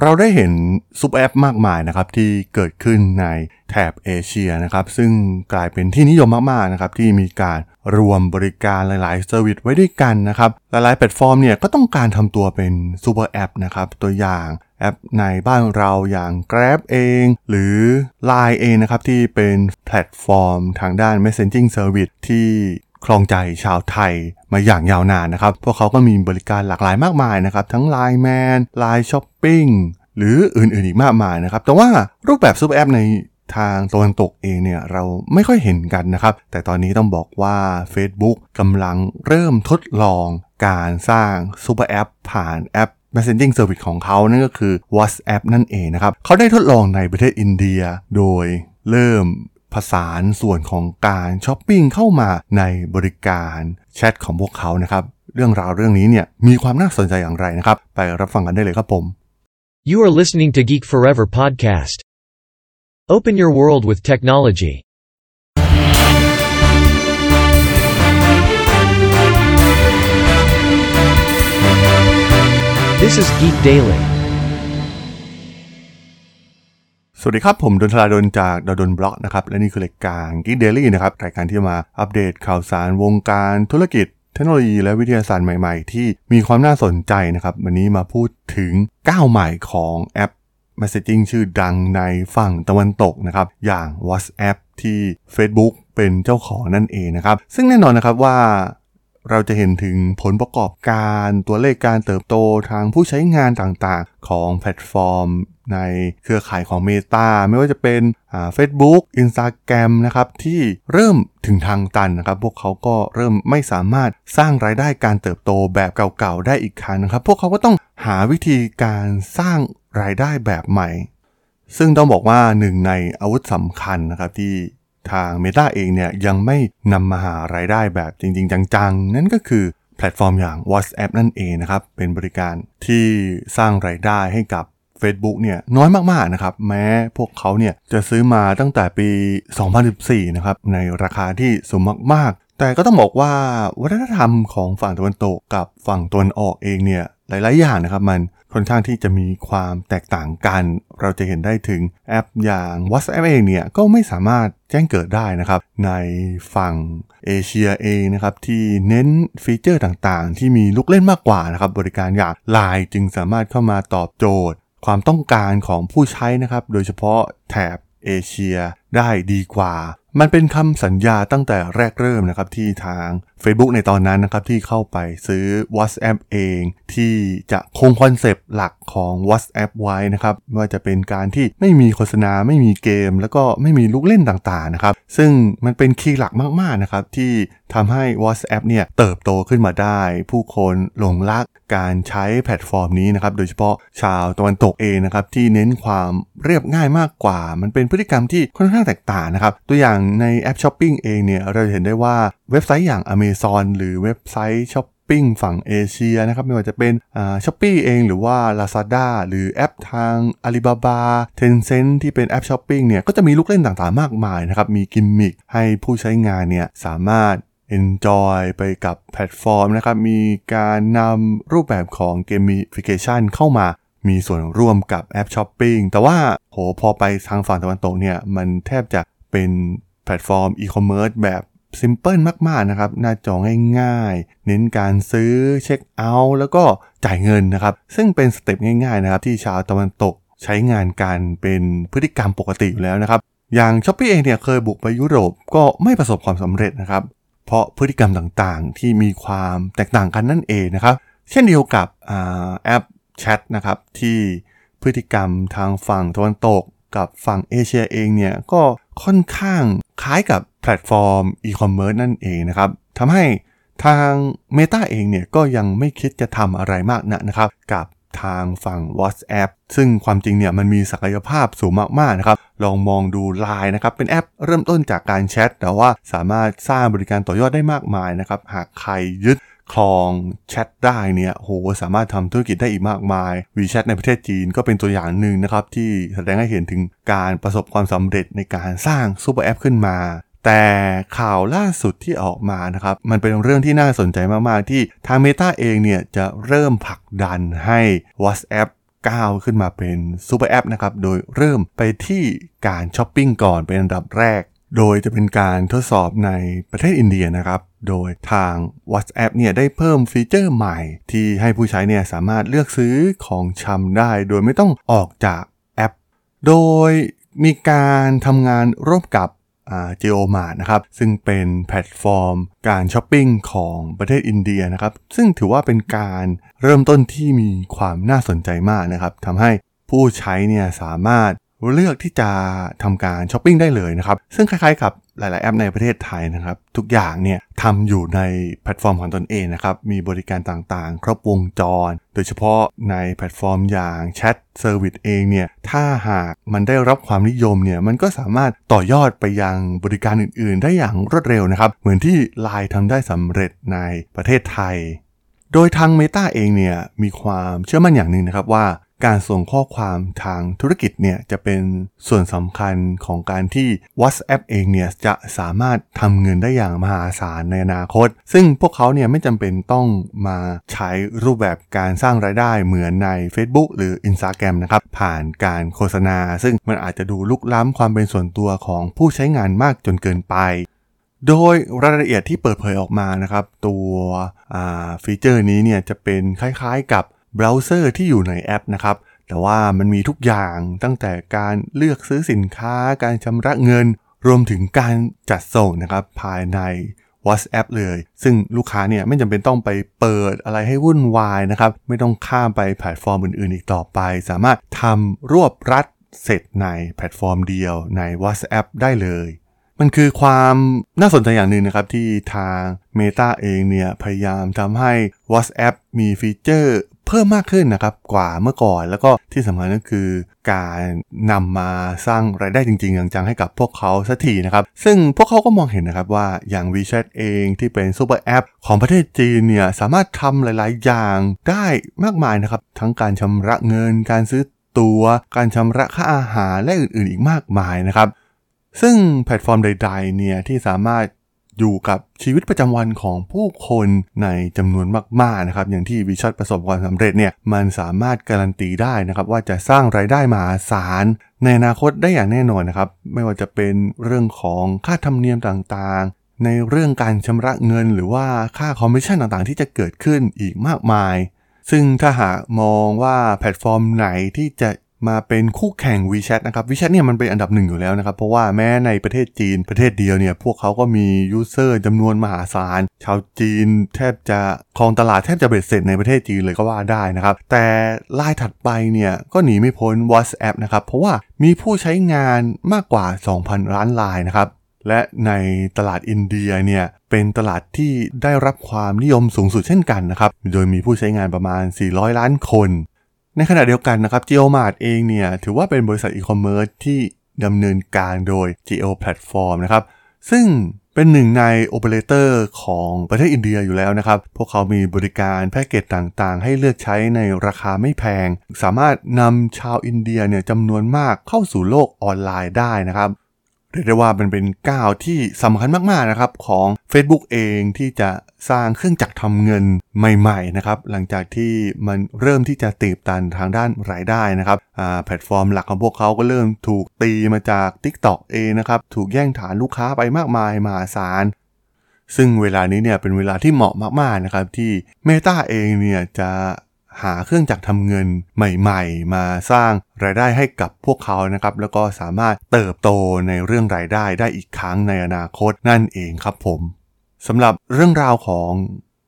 เราได้เห็นซูเปอร์แอปมากมายนะครับที่เกิดขึ้นในแถบเอเชียนะครับซึ่งกลายเป็นที่นิยมมากๆนะครับที่มีการรวมบริการหลายๆ service ไว้ด้วยกันนะครับหลายๆแพลตฟอร์มเนี่ยก็ต้องการทำตัวเป็นซูเปอร์แอปนะครับตัวอย่างแอปในบ้านเราอย่าง Grab เอง หรือ Line เองนะครับที่เป็นแพลตฟอร์มทางด้าน Messaging Service ที่ ครองใจชาวไทยมาอย่างยาวนานนะครับ พวกเขาก็มีบริการหลากหลายมากมายนะครับ ทั้ง Line Man Line Shopping หรืออื่นๆอีกมากมายนะครับ แต่ว่ารูปแบบซูเปอร์แอปในทางตะวันตกเองเนี่ยเราไม่ค่อยเห็นกันนะครับ แต่ตอนนี้ต้องบอกว่า Facebook กำลังเริ่มทดลองการสร้างซูเปอร์แอปผ่านแอป Messaging Service ของเขานั่นก็คือ WhatsApp นั่นเองนะครับ เขาได้ทดลองในประเทศอินเดีย โดยเริ่ม ผสานส่วนของการช้อปปิ้งเข้ามาในบริการแชทของพวกเขานะครับ เรื่องราวเรื่องนี้เนี่ยมีความน่าสนใจอย่างไรนะครับ ไปรับฟังกันได้เลยครับผม You are listening to Geek Forever podcast. Open your world with technology. This is Geek Daily. สวัสดีครับ ผมดนทลาดนจากดนบล็อกนะครับ และนี่คือรายการ Geek Daily นะครับ รายการที่มาอัปเดตข่าวสารวงการธุรกิจ เทคโนโลยีและวิทยาศาสตร์ใหม่ๆ ที่มีความน่าสนใจนะครับ วันนี้มาพูดถึงก้าวใหม่ของแอป Messaging ชื่อดังในฝั่งตะวันตกนะครับ อย่าง WhatsApp ที่ Facebook เป็นเจ้าของนั่นเองนะครับ ซึ่งแน่นอนนะครับว่า เราจะเห็นถึงผลประกอบการตัวเลขการเติบโตทางผู้ใช้งานต่างๆ ของแพลตฟอร์ม ในเครือข่ายของ Meta ไม่ว่าจะเป็นเฟซบุ๊กอินสตาแกรมนะครับที่เริ่มถึงทางตันนะครับพวกเขาก็เริ่มไม่สามารถสร้างรายได้การเติบโตแบบเก่าๆ ได้อีกครั้งนะครับ พวกเขาก็ต้องหาวิธีการสร้างรายได้แบบใหม่ซึ่งต้องบอกว่าหนึ่งในอาวุธสำคัญนะครับที่ ทาง Meta เองเนี่ยยังไม่นำมาหารายได้แบบจริง ๆ จังๆ นั่นก็คือแพลตฟอร์มอย่าง WhatsApp นั่นเองนะครับ เป็นบริการที่สร้างรายได้ให้กับ Facebook เนี่ยน้อยมากๆนะครับ แม้พวกเขาเนี่ยจะซื้อมาตั้งแต่ปี 2014 นะครับ ในราคาที่สูงมากๆ แต่ก็ต้องบอกว่าวัฒนธรรมของฝั่งตะวันตกกับฝั่งตะวันออกเองเนี่ย หลาย ๆ อย่างนะครับ มันค่อนข้างที่จะมีความแตกต่างกัน เราจะเห็นได้ถึงแอปอย่าง WhatsApp เองเนี่ย ก็ไม่สามารถแจ้งเกิดได้นะครับ ในฝั่งเอเชียเองนะครับ ที่เน้นฟีเจอร์ต่าง ๆ ที่มีลูกเล่นมากกว่านะครับ บริการอย่าง Line จึงสามารถเข้ามาตอบโจทย์ ความต้องการของผู้ใช้นะครับ โดยเฉพาะแถบเอเชียได้ดีกว่า มันเป็นคำสัญญาตั้งแต่แรกเริ่มนะครับที่ทาง Facebook ในตอนนั้นนะครับที่เข้าไปซื้อ WhatsApp เอง ที่จะคงคอนเซปต์หลักของ WhatsApp ไว้นะครับไม่ว่าจะเป็นการที่ไม่มีโฆษณาไม่มีเกม แล้วก็ไม่มีลูกเล่นต่างๆนะครับซึ่งมันเป็นคีย์หลักมากๆนะครับที่ทำให้ WhatsApp เนี่ยเติบโตขึ้นมาได้ ผู้คนหลงรักการใช้แพลตฟอร์มนี้นะครับ โดยเฉพาะชาวตะวันตกเองนะครับ ที่เน้นความเรียบง่ายมากกว่า มันเป็นพฤติกรรมที่ค่อนข้างแตกต่างนะครับ ตัวอย่างในแอปช้อปปิ้งเองเนี่ยเราจะเห็นได้ว่าเว็บไซต์อย่าง Amazon หรือเว็บไซต์ช้อปปิ้งฝั่งเอเชียนะครับไม่ว่าจะเป็นอ่าช้อปปี้เองหรือว่า Lazada หรือแอปทาง Alibaba Tencent ที่เป็นแอปช้อปปิ้งเนี่ยก็จะมีลูกเล่นต่างๆมากมายนะครับมีกิมมิคให้ผู้ใช้งานเนี่ยสามารถ enjoy ไปกับแพลตฟอร์มนะครับ มีการนำรูปแบบของ gamification เข้ามามีส่วนร่วมกับแอปช้อปปิ้งแต่ว่าโหพอไปทางฝั่งตะวันตกเนี่ยมันแทบจะเป็นแพลตฟอร์มอีคอมเมิร์ซแบบ simple มาก ๆ นะครับ หน้าจอง่ายๆ เน้นการซื้อเช็คเอาท์แล้วก็จ่ายเงินนะครับ ซึ่งเป็น step ง่ายๆ นะครับ ที่ชาวตะวันตกใช้งานกันเป็นพฤติกรรมปกติอยู่แล้วนะครับ อย่างช้อปปี้เองเนี่ยเคยบุกไปยุโรปก็ไม่ประสบความสำเร็จนะครับ เพราะพฤติกรรมต่างๆ ที่มีความแตกต่างกันนั่นเองนะครับ เช่นเดียวกับแอปแชทนะครับที่พฤติกรรมทางฝั่งตะวันตกกับฝั่งเอเชียเองเนี่ยก็ค่อนข้างคล้ายกับแพลตฟอร์มอีคอมเมิร์ซนั่นเองนะครับทำให้ทาง Meta เองเนี่ยก็ยังไม่คิดจะทำอะไรมากนะนะครับ กับทางฝั่ง WhatsApp ซึ่งความจริงเนี่ยมันมีศักยภาพสูงมากๆนะครับ ลองมองดู Line นะครับเป็นแอปเริ่มต้นจากการแชทแต่ว่าสามารถสร้างบริการต่อยอดได้มากมายนะครับหากใครยึดครองแชทได้เนี่ยโหสามารถทำธุรกิจได้อีกมากมาย WeChat ในประเทศจีนก็เป็นตัวอย่างหนึ่งนะครับที่แสดงให้เห็นถึงการประสบความสำเร็จในการสร้างซูเปอร์แอปขึ้นมาแต่ข่าวล่าสุดที่ออกมานะครับ มันเป็นเรื่องที่น่าสนใจมาก ๆ ที่ทาง Meta เองเนี่ยจะเริ่มผลักดันให้ WhatsApp ก้าวขึ้นมาเป็นซูเปอร์แอปนะครับ โดยเริ่มไปที่การช้อปปิ้งก่อนเป็นอันดับแรก โดยจะเป็นการทดสอบในประเทศอินเดียนะครับ โดยทาง WhatsApp เนี่ยได้เพิ่มฟีเจอร์ใหม่ ที่ให้ผู้ใช้เนี่ยสามารถเลือกซื้อของชำได้ โดยไม่ต้องออกจากแอป โดยมีการทำงานร่วมกับ เจโอมานะครับซึ่งเป็นแพลตฟอร์ม การช้อปปิ้งของประเทศอินเดียนะครับซึ่งถือว่าเป็นการเริ่มต้นที่มีความน่าสนใจมากนะครับทำให้ผู้ใช้เนี่ยสามารถ เลือกที่จะทำการช้อปปิ้งได้เลยนะครับ ซึ่งคล้ายๆกับหลาย ๆ แอปในประเทศไทยนะครับ ทุกอย่างเนี่ยทำอยู่ในแพลตฟอร์มของตนเองนะครับ มีบริการต่างๆ ครบวงจร โดยเฉพาะในแพลตฟอร์มอย่าง chat service เองเนี่ยถ้าหากมันได้รับความนิยมเนี่ยมันก็สามารถต่อยอดไปยังบริการอื่น ๆ ได้อย่างรวดเร็วนะครับ เหมือนที่ Line ทำได้สำเร็จในประเทศไทย โดยทาง Meta เองเนี่ยมีความเชื่อมั่นอย่างหนึ่งนะครับว่า การส่งข้อความทางธุรกิจเนี่ยจะเป็นส่วนสำคัญของการที่ WhatsApp เองเนี่ยจะสามารถทำเงินได้อย่างมหาศาลในอนาคต ซึ่งพวกเขาเนี่ยไม่จำเป็นต้องมาใช้รูปแบบการสร้างรายได้เหมือนใน Facebook หรือ Instagram นะครับ ผ่านการโฆษณา ซึ่งมันอาจจะดูลุกล้ำความเป็นส่วนตัวของผู้ใช้งานมากจนเกินไปโดยรายละเอียดที่เปิดเผยออกมานะครับ ตัวฟีเจอร์นี้เนี่ยจะเป็นคล้ายๆกับ เบราว์เซอร์ที่อยู่ในแอปนะครับ แต่ว่ามันมีทุกอย่างตั้งแต่การเลือกซื้อสินค้า การชำระเงิน รวมถึงการจัดส่งนะครับภายใน WhatsApp เลย ซึ่งลูกค้าเนี่ยไม่จำเป็นต้องไปเปิดอะไรให้วุ่นวายนะครับ ไม่ต้องข้ามไปแพลตฟอร์มอื่นๆ อีกต่อไป สามารถทำรวบรัดเสร็จในแพลตฟอร์มเดียวใน WhatsApp ได้เลย มันคือความน่าสนใจอย่างหนึ่งนะครับที่ทาง Meta เองเนี่ยพยายามทำให้ WhatsApp มีฟีเจอร์ เพิ่มมากขึ้นนะครับกว่าเมื่อก่อน แล้วก็ที่สำคัญก็คือการนำมาสร้างรายได้จริงๆจังๆให้กับพวกเขาสักทีนะครับ ซึ่งพวกเขาก็มองเห็นนะครับว่าอย่าง WeChat เองที่เป็นซูเปอร์แอปของประเทศจีนเนี่ยสามารถทำหลายๆ อย่างได้มากมายนะครับ ทั้งการชำระเงิน การซื้อตัวการชำระค่าอาหารและอื่นๆ อีกมากมายนะครับซึ่งแพลตฟอร์มใดๆเนี่ยที่สามารถ อยู่กับชีวิตประจำวันของผู้คนในจำนวนมากๆนะครับอย่างที่วิชัดประสบความสำเร็จเนี่ยมันสามารถการันตีได้นะครับว่าจะสร้างรายได้มหาศาลในอนาคตได้อย่างแน่นอนนะครับไม่ว่าจะเป็นเรื่องของค่าธรรมเนียมต่างๆ ในเรื่องการชำระเงินหรือว่าค่าคอมมิชชั่นต่างๆ ที่จะเกิดขึ้นอีกมากมายซึ่งถ้าหากมองว่าแพลตฟอร์มไหนที่จะ มาเป็นคู่แข่ง WeChat นะครับ WeChat เนี่ยมันเป็นอันดับหนึ่งอยู่แล้วนะครับ เพราะว่าแม้ในประเทศจีนประเทศเดียวเนี่ย พวกเขาก็มี user จำนวนมหาศาล ชาวจีนแทบจะครองตลาดแทบจะเบ็ดเสร็จในประเทศจีนเลยก็ว่าได้นะครับ แต่รายถัดไปเนี่ย ก็หนีไม่พ้น WhatsApp นะครับ เพราะว่ามีผู้ใช้งานมากกว่า 2,000 ล้านรายนะครับและในตลาดอินเดียเนี่ยเป็นตลาดที่ได้รับความนิยมสูงสุดเช่นกันนะครับ โดยมีผู้ใช้งานประมาณ 400 ล้านคน ในขณะเดียวกันนะครับ JioMart เองเนี่ยถือว่าเป็นบริษัทอีคอมเมิร์ซที่ดำเนินการโดย Jio Platform นะครับ ซึ่งเป็นหนึ่งในโอเปอเรเตอร์ของประเทศอินเดียอยู่แล้วนะครับ พวกเขามีบริการแพ็กเกจต่างๆ ให้เลือกใช้ในราคาไม่แพง สามารถนำชาวอินเดียเนี่ยจำนวนมากเข้าสู่โลกออนไลน์ได้นะครับ เรียกได้ว่ามันเป็นก้าวที่สำคัญมากๆนะครับของ Facebook เองที่จะสร้างเครื่องจักรทำเงินใหม่ๆนะครับหลังจากที่มันเริ่มที่จะตีบตันทางด้านรายได้นะครับแพลตฟอร์มหลักของพวกเขาก็เริ่มถูกตีมาจาก TikTok เองนะครับถูกแย่งฐานลูกค้าไปมากมายมหาศาลซึ่งเวลานี้เนี่ยเป็นเวลาที่เหมาะมากๆนะครับที่ Meta เองเนี่ยจะ หาเครื่องจักรทำเงินใหม่ๆ มาสร้างรายได้ให้กับพวกเขานะครับ แล้วก็สามารถเติบโตในเรื่องรายได้ได้อีกครั้งในอนาคตนั่นเองครับผมสำหรับเรื่องราวของ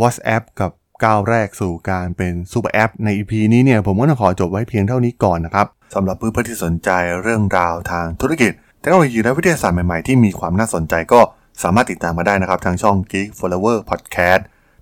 WhatsApp กับก้าวแรกสู่การเป็นซูเปอร์แอปใน EP นี้เนี่ยผมก็ต้องขอจบไว้เพียงเท่านี้ก่อนนะครับสำหรับเพื่อนๆที่สนใจเรื่องราวทางธุรกิจเทคโนโลยีและวิทยาศาสตร์ใหม่ๆ ที่มีความน่าสนใจก็สามารถติดตามมาได้นะครับ ทางช่อง Geek Forever Podcast